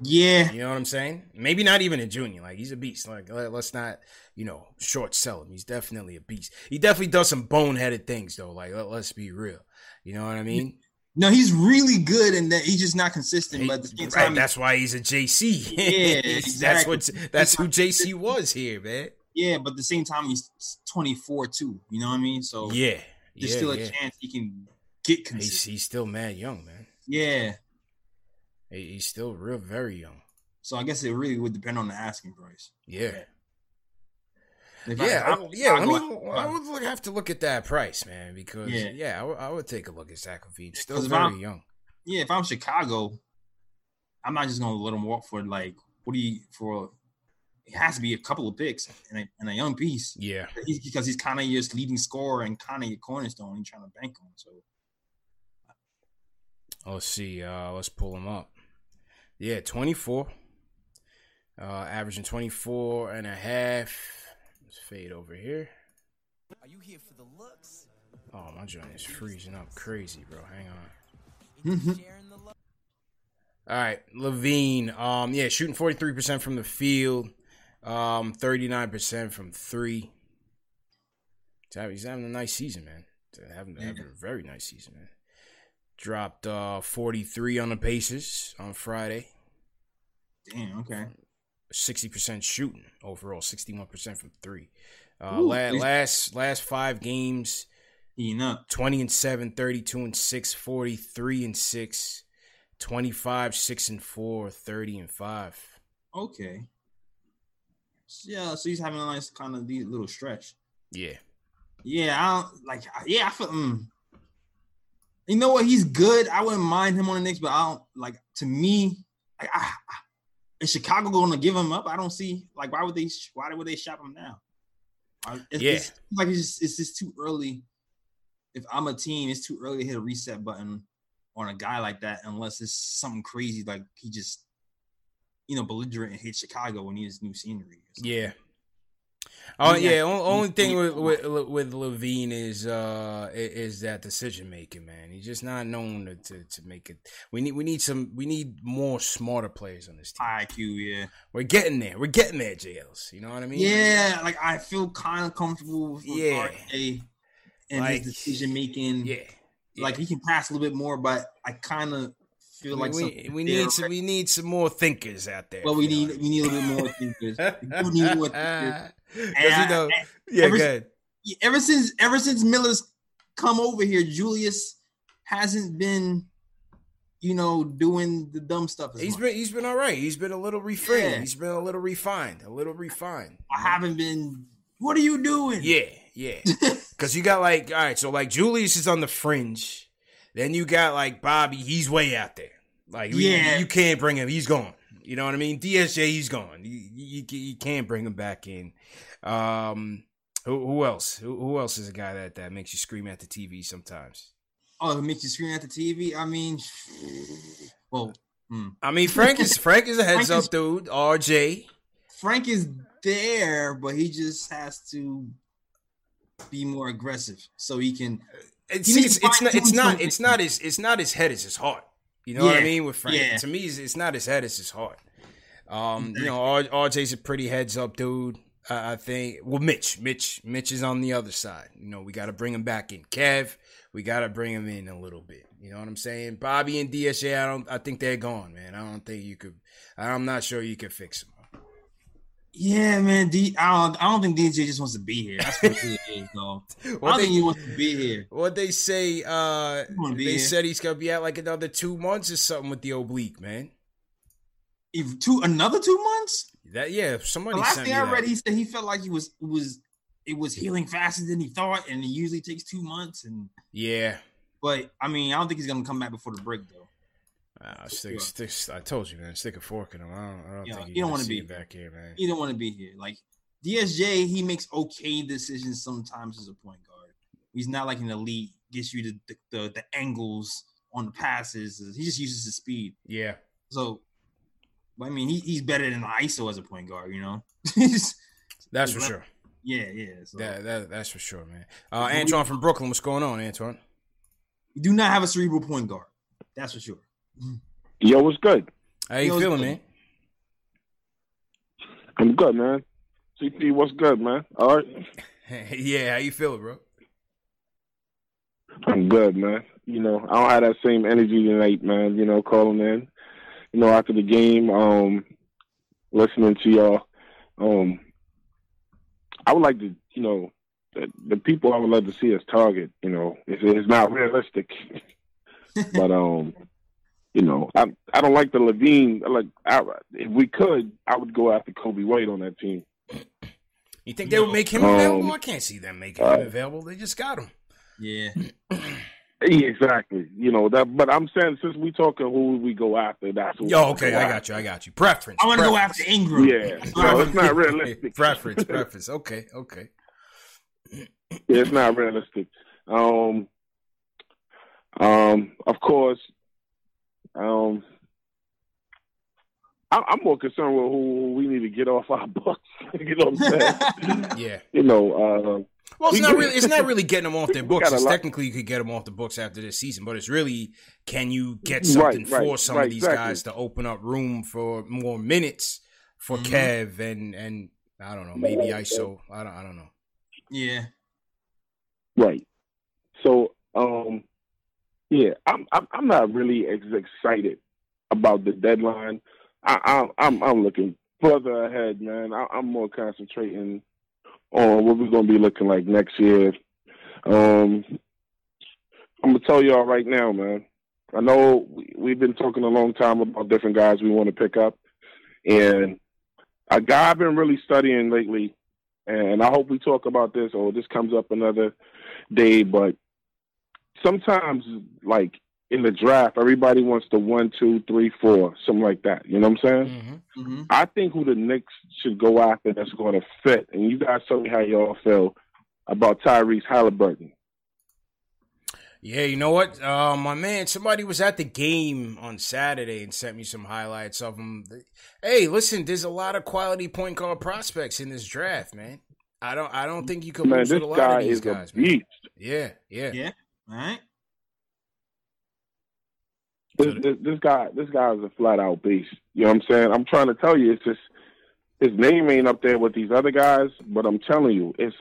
yeah, You know what I'm saying? Maybe not even a junior. Like he's a beast. Like let, us not you know short sell him. He's definitely a beast. He definitely does some boneheaded things though. Like let, us be real. You know what I mean? no, he's really good, and that he's just not consistent. He- but the right, time, that's why he's a JC. <laughs> Yeah, that's what that's who JC was here, man. Yeah, but at the same time, he's 24 too. You know what I mean? So Yeah, there's yeah, still a yeah. chance he can get He's consistent. he's still mad young, man. yeah. He's still real very young. So I guess it really would depend on the asking price. Yeah. If Yeah, I, I'm yeah. I, mean, I- I would have to look at that price, man, because yeah, Yeah. I would- take a look at LaVine. Still very young. yeah, if I'm Chicago, I'm not just gonna let him walk for like what do you for? It has to be a couple of picks and a, and a young piece. Yeah, He's, because he's kind of your leading scorer and kind of your cornerstone. You're trying to bank on. So let's see. Uh, let's pull him up. Yeah, twenty four. Uh, averaging 24 and a half. Let's fade over here. Are you here for the looks? Oh, my joint is freezing up crazy, bro. Hang on. Mm-hmm. Sharing the love? All right, LaVine. Um, yeah, shooting forty three percent from the field, um, thirty nine percent from three. He's having, he's having a nice season, man. He's Having, having a very nice season, man. Dropped uh forty three on the Pacers on Friday. damn, okay. Sixty percent shooting overall, sixty one percent from three. Uh, Ooh, la- last last five games, up. 20 and 7, 32 and 6, 43 and 6, 25, 6 and 4, 30 and 5. Okay. Yeah, so he's having a nice kind of these little stretch. Yeah. Yeah, I don't like. Yeah, I feel. Mm, you know what? He's good. I wouldn't mind him on the Knicks, but I don't like. To me, like, I, I, is Chicago going to give him up? I don't see. Like, why would they? Why would they shop him now? It's, Yeah. it's like it's just, it's just too early. If I'm a team, it's too early to hit a reset button on a guy like that, unless it's something crazy like he just, you know, belligerent and hit Chicago when he has new scenery. Yeah. Oh Yeah. yeah. Only, thing with, with with LaVine is uh is that decision making, man. He's just not known to, to to make it. We need we need some we need more smarter players on this team. IQ, yeah. We're getting there. We're getting there, JLs. You know what I mean? Yeah, like I feel kind of comfortable with Yeah. RJ and Like, his decision making. Yeah. like he can pass a little bit more, but I kind of feel We, like we, we need some we need some more thinkers out there. Well, we know need we need a little bit more thinkers. <laughs> We need more thinkers. <laughs> Because you know, yeah, ever, good. ever since ever since Miller's come over here, Julius hasn't been, you know, doing the dumb stuff. He's much. been he's been all right. He's been a little refined. Yeah. He's been a little refined. A little refined. I haven't been. What are you doing? Yeah, yeah. <laughs> Because you got like all right, so like Julius is on the fringe. Then you got like Bobby. He's way out there. Like Yeah. you can't bring him. He's gone. You know what I mean? DSJ, he's gone. You, you, you can't bring him back in. Um, who, who else? Who, who else is a guy that that makes you scream at the TV sometimes? Oh, it makes you scream at the TV. I mean, well, hmm. I mean, Frank is <laughs> Frank is a heads Frank is- up dude. RJ. Frank is there, but he just has to be more aggressive so he can. It's, it's, it's not it's not it's not his it's not his head, it's his heart. You know what I mean with Frank? yeah. To me, it's, not his head, it's his heart. Um, you know, R, RJ's a pretty heads up dude. I I think. Well, Mitch, Mitch, Mitch is on the other side. You know, we got to bring him back in. Kev, we got to bring him in a little bit. You know what I'm saying? Bobby and DSJ, I don't. I think they're gone, man. I don't think you could. I'm not sure you can fix them. Yeah, man. D, I don't. I don't think DJ just wants to be here. That's what it is, though. <laughs> I What don't they, think he wants to be here. what they say? Uh, they here. said he's gonna be out like another two months or something with the oblique, man. If two another two months. That yeah, somebody The last thing I read, he said he felt like he was was it was healing faster than he thought, and it usually takes two months. And Yeah. but I mean, I don't think he's gonna come back before the break, though. Uh, stick, stick, I told you, man. Stick a fork in him. I don't, I don't Yeah, think you you don't want wanna be- back here, man. He don't want to be here. Like DSJ, he makes okay decisions sometimes as a point guard. He's not like an elite, gets you the the, the, the angles on the passes. He just uses his speed. Yeah. So, I mean, he, he's better than ISO as a point guard. You know. <laughs> that's for sure. Yeah, yeah. So. That, that that's for sure, man. Uh, Antoine from Brooklyn, what's going on, Antoine? We do not have a cerebral point guard. That's for sure. Yo, what's good? How you Yo, feeling, man? I'm good, man. CP, what's good, man? All right. <laughs> yeah, how you feeling, bro? I'm good, man. You know, I don't have that same energy tonight, man. You know, calling in, you know, after the game, um, listening to y'all. Um, I would like to, you know, the, the people I would love to see us target. You know, it's, it's not realistic, <laughs> but um, you know, I I don't like the LaVine. Like, I, if we could, I would go after Coby White on that team. You think they would make him Um, available? I can't see them making uh, him available. They just got him. Yeah. <clears throat> Yeah, exactly. You know that, but I'm saying since we talking who we go after, that's who Yo, okay, go I got you. I got you. Preference. I want to go after Ingram. Yeah, no, it's not realistic. <laughs> <laughs> preference, preference. Okay, okay. Yeah, it's not realistic. Um, um, of course, um, I, I'm more concerned with who we need to get off our <laughs> books. you know what I'm saying? <laughs> Yeah. you know, uh, Well, it's We not really. It's not really getting them off their <laughs> books. It's technically you could get them off the books after this season, but it's really can you get something Right, right, for some right, of these exactly. guys to open up room for more minutes for Mhm. Kev and and I don't know maybe ISO. I don't. I don't know. Yeah. Right. So, um, yeah, I'm I'm I'm not really ex- excited about the deadline. I, I I'm I'm looking further ahead, man. I, I'm more concentrating on what we're gonna be looking like next year. Um, I'm gonna tell y'all right now, man. I know we, we've been talking a long time about different guys we want to pick up, and a guy I've been really studying lately, and I hope we talk about this or this comes up another day, but sometimes like in the draft, everybody wants the one, two, three, four, something like that. You know what I'm saying? Mm-hmm. Mm-hmm. I think who the Knicks should go after that's going to fit, and you guys tell me how y'all feel about Tyrese Halliburton. Yeah, you know what, uh, my man. Somebody was at the game on Saturday and sent me some highlights of him. Hey, listen, there's a lot of quality point guard prospects in this draft, man. I don't. I don't think you can Man, lose this with a lot guy of these guys, man. Yeah, yeah. Yeah. All right. This, this, this guy, this guy is a flat out beast. You know what I'm saying? I'm trying to tell you, it's just his name ain't up there with these other guys, but I'm telling you, it's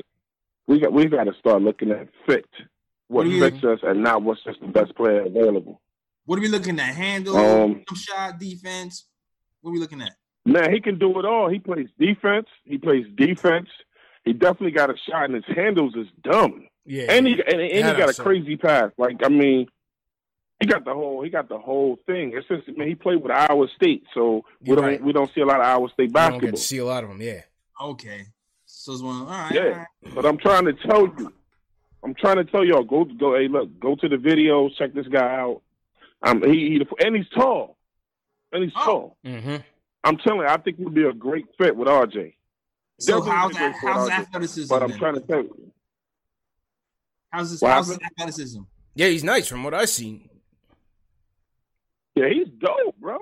we got we got to start looking at fit, what What do you- fits us, and not what's just the best player available. What are we looking at? Handle, Um, jump shot, defense. What are we looking at? Man, he can do it all. He plays defense. He plays defense. He definitely got a shot, and his handles is dumb. Yeah, And he and, and he got a saw. crazy pass. Like I mean, he got the whole he got the whole thing. It's just man, he played with Iowa State, so we You're don't right. we don't see a lot of Iowa State You don't get basketball. to see a lot of them. Yeah. Okay. So it's one. All right. Yeah. all right. But I'm trying to tell you, I'm trying to tell y'all, go go. Hey, look, go to the video, check this guy out. Um, he, he and he's tall, and he's Oh. tall. Mm-hmm. I'm telling you, I think he'd be a great fit with RJ. So Definitely how's be that? great How's athleticism? But I'm then? trying to tell you, How's this? What How's his athleticism? Yeah, he's nice from what I've seen. yeah, he's dope, bro.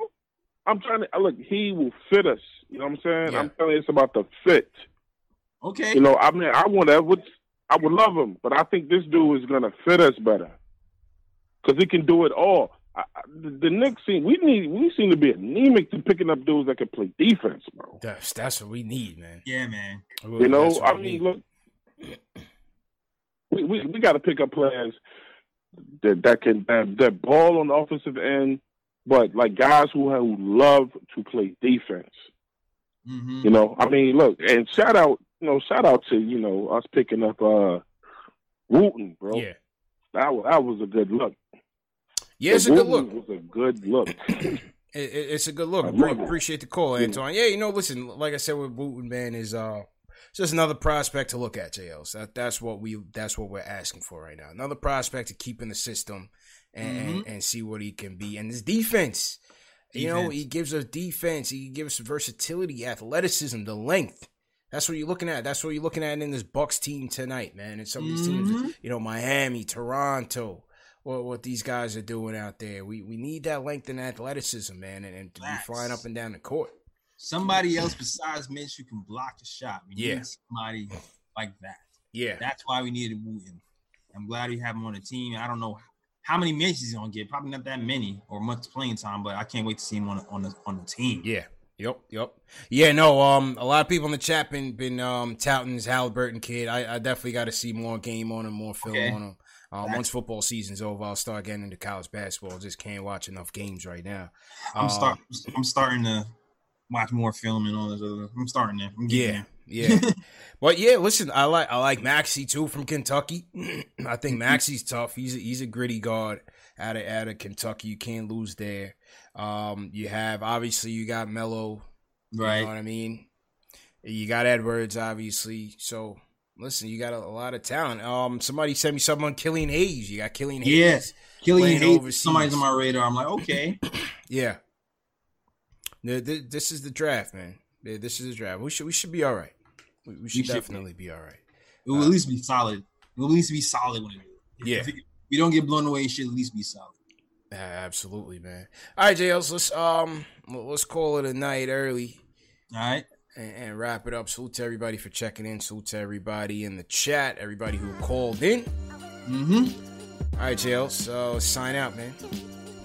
I'm trying to look. He will fit us. You know what I'm saying? Yeah. I'm telling you, it's about the fit. Okay. You know, I mean, I want to. would I would love him, but I think this dude is gonna fit us better because he can do it all. I, I, the, the Knicks seem we need we seem to be anemic to picking up dudes that can play defense, bro. That's that's what we need, man. yeah, man. You know, I mean, need. look, we we, we got to pick up players that that can that, that ball on the offensive end, but like guys who who love to play defense. Mm-hmm. You know, I mean, look, and shout out, you know, shout out to you know us picking up uh Wooten, bro. yeah, That was, that was a good look. yeah, it's a good look. Was a good look. <clears throat> It, it- it's a good look. I Pre- love it. appreciate the call, Yeah. Antoine. Yeah, you know, listen, like I said with Wooten, man, is uh it's just another prospect to look at, JL. So that, that's what we that's what we're asking for right now. Another prospect to keep in the system and, and, and see what he can be. And his defense. You know, he gives us defense, he gives us versatility, athleticism, the length. That's what you're looking at. That's what you're looking at in this Bucks team tonight, man. And some of these teams, Mhm. you know, Miami, Toronto, what, what these guys are doing out there. We we need that length and athleticism, man, and, and to be flying up and down the court. Somebody else besides Mitch who can block the shot. We Yeah. need somebody like that. Yeah. That's why we needed Wooten. I'm glad we have him on the team. I don't know how many minutes he's gonna get. Probably not that many or much playing time, but I can't wait to see him on the, on the on the team. Yeah. Yep, yep. Yeah, no, um a lot of people in the chat been been um touting this Halliburton kid. I, I definitely gotta see more game on him, more film Okay. on him. Uh, once football season's over, I'll start getting into college basketball. Just can't watch enough games right now. I'm Uh, start I'm starting to watch more film and all this other. I'm starting there. I'm Yeah, there. yeah. <laughs> but yeah, listen, I like I like Maxey too from Kentucky. <clears throat> I think Maxey's tough. He's a, he's a gritty guard out of out of Kentucky. You can't lose there. Um, you have obviously you got Mello, Right. You know what I mean? You got Edwards, obviously. So listen, you got a, a lot of talent. Um, somebody sent me something on Killian Hayes. You got Killian Hayes. Yeah, Killian Hayes. Somebody's on my radar. I'm like, okay. <clears throat> Yeah. Th- th- This is the draft, man. This is the draft. We should we should be all right. We, we should should definitely be all right. It will at least be solid. It will at least be solid when it. If, Yeah. If it- we don't get blown away, it should at least be solid. Absolutely, man. All right, JLs, let's um let's call it a night early. All right. And, and wrap it up. Salute to everybody for checking in. Salute to everybody in the chat. Everybody who called in. Mm-hmm. All right, JLs. So sign out, man.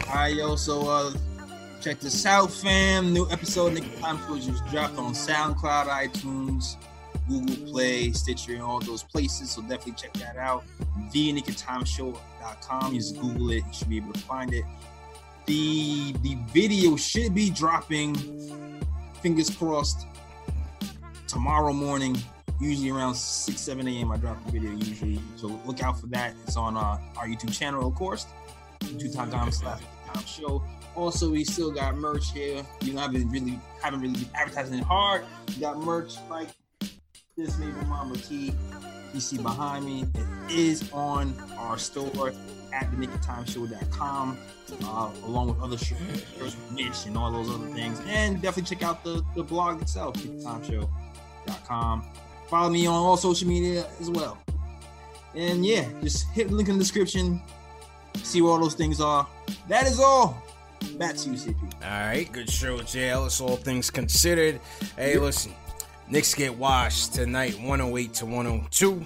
All right, yo. So uh, check this out, fam. New episode, Knick Time Show just dropped on SoundCloud, iTunes, Google Play, Stitcher, and all those places. So definitely check that out. You just Google it. You should be able to find it. The the video should be dropping. Fingers crossed. Tomorrow morning, usually around six seven a.m. I drop the video usually. So look out for that. It's on uh, our YouTube channel, of course youtube.com slash Time show. Also, we still got merch here. You know, I've been really haven't really been advertising it hard. We got merch like this Maple Mama tee you see behind me. It is on our store at the thenickedtimeshow.com, uh, along with other shirts, Mitch and all those other things. And definitely check out the, the blog itself, nickedtimeshow.com. Follow me on all social media as well. And yeah, just hit the link in the description, see where all those things are. That is all. Back to you, CP. All right, good show, JL. It's all things considered. Hey, listen, Knicks get washed tonight, 108 to 102.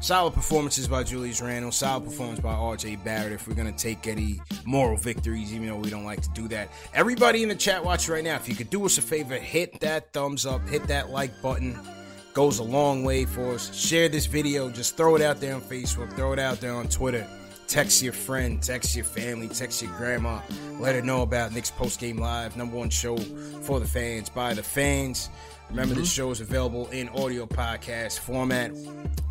Solid performances by Julius Randle. Solid performance by RJ Barrett. If we're gonna take any moral victories, even though we don't like to do that. Everybody in the chat watch right now, if you could do us a favor, hit that thumbs up, hit that like button. Goes a long way for us. Share this video. Just throw it out there on Facebook. Throw it out there on Twitter. Text your friend, text your family, text your grandma. Let her know about Knicks Post Game Live, number one show for the fans by the fans. Remember, the show is available in audio podcast format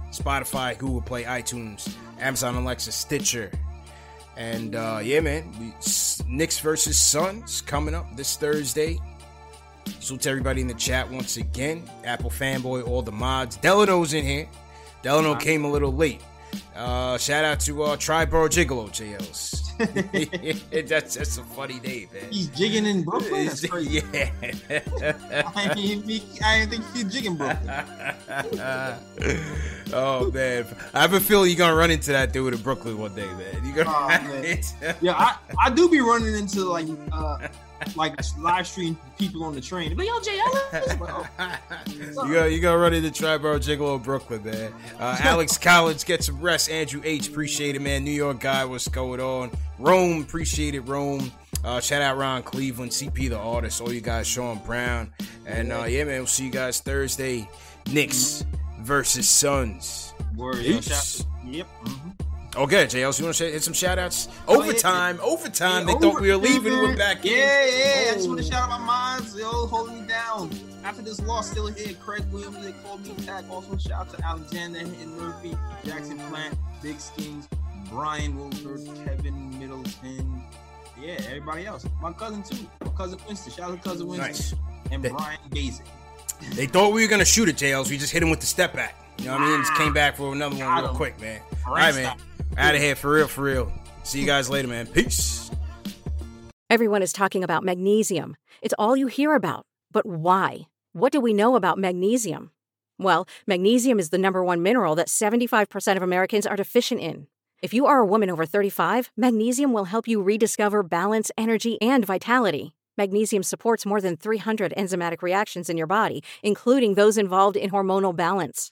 Spotify, Google Play, iTunes, Amazon Alexa, Stitcher. And uh, yeah, man, we, Knicks versus Suns coming up this Thursday. So to everybody in the chat once again. Apple fanboy, all the mods. Delano's in here. Delano came a little late. Uh, shout out to uh, Triborough Gigolo JLs. <laughs> that's that's a funny name, man. He's jigging in Brooklyn. That's <laughs> crazy. Yeah. <laughs> I ain't, think- I ain't think he's jigging Brooklyn. oh man, I have a feeling you're gonna run into that dude in Brooklyn one day, man. You gonna Oh, man. Yeah, I, I do be running into like uh like live stream people on the train. But yo, Jay Ellis. <laughs> you go, you gonna run into Triborough Gigolo Brooklyn, man. Uh, Alex <laughs> Collins, get some rest. Andrew H, appreciate it, man. New York guy, what's going on? Rome, appreciate it, Rome. Uh, shout out Ron Cleveland, CP the artist, all you guys, Sean Brown, and uh, yeah, man, we'll see you guys Thursday. Knicks versus Suns. Word, yo, Peace. Mhm. Okay, JLs, you want to hit some shout outs? Oh, yeah. Overtime, overtime. Yeah, they thought we were leaving. We're back in. Yeah, yeah. I just Oh. want to shout out my moms, yo, holding me down. After this loss, still here. Craig Williams, they called me back. Also, shout out to Alexander and Murphy, Jackson Plant, Big Skins, Brian Wilford, Kevin Middleton. Yeah, everybody else. My cousin too. My cousin Winston. Shout out to cousin Winston. Nice. And They- Brian Basic. They thought we were gonna shoot it, JLs. We just hit him with the step back. You know what I mean? Just came back for another one real him. quick, man. All right, man. Out of here for real, for real. See you guys later, man. Peace. Everyone is talking about magnesium. It's all you hear about. But why? What do we know about magnesium? Well, magnesium is the number one mineral that 75% of Americans are deficient in. If you are a woman over 35, magnesium will help you rediscover balance, energy, and vitality. Magnesium supports more than 300 enzymatic reactions in your body, including those involved in hormonal balance.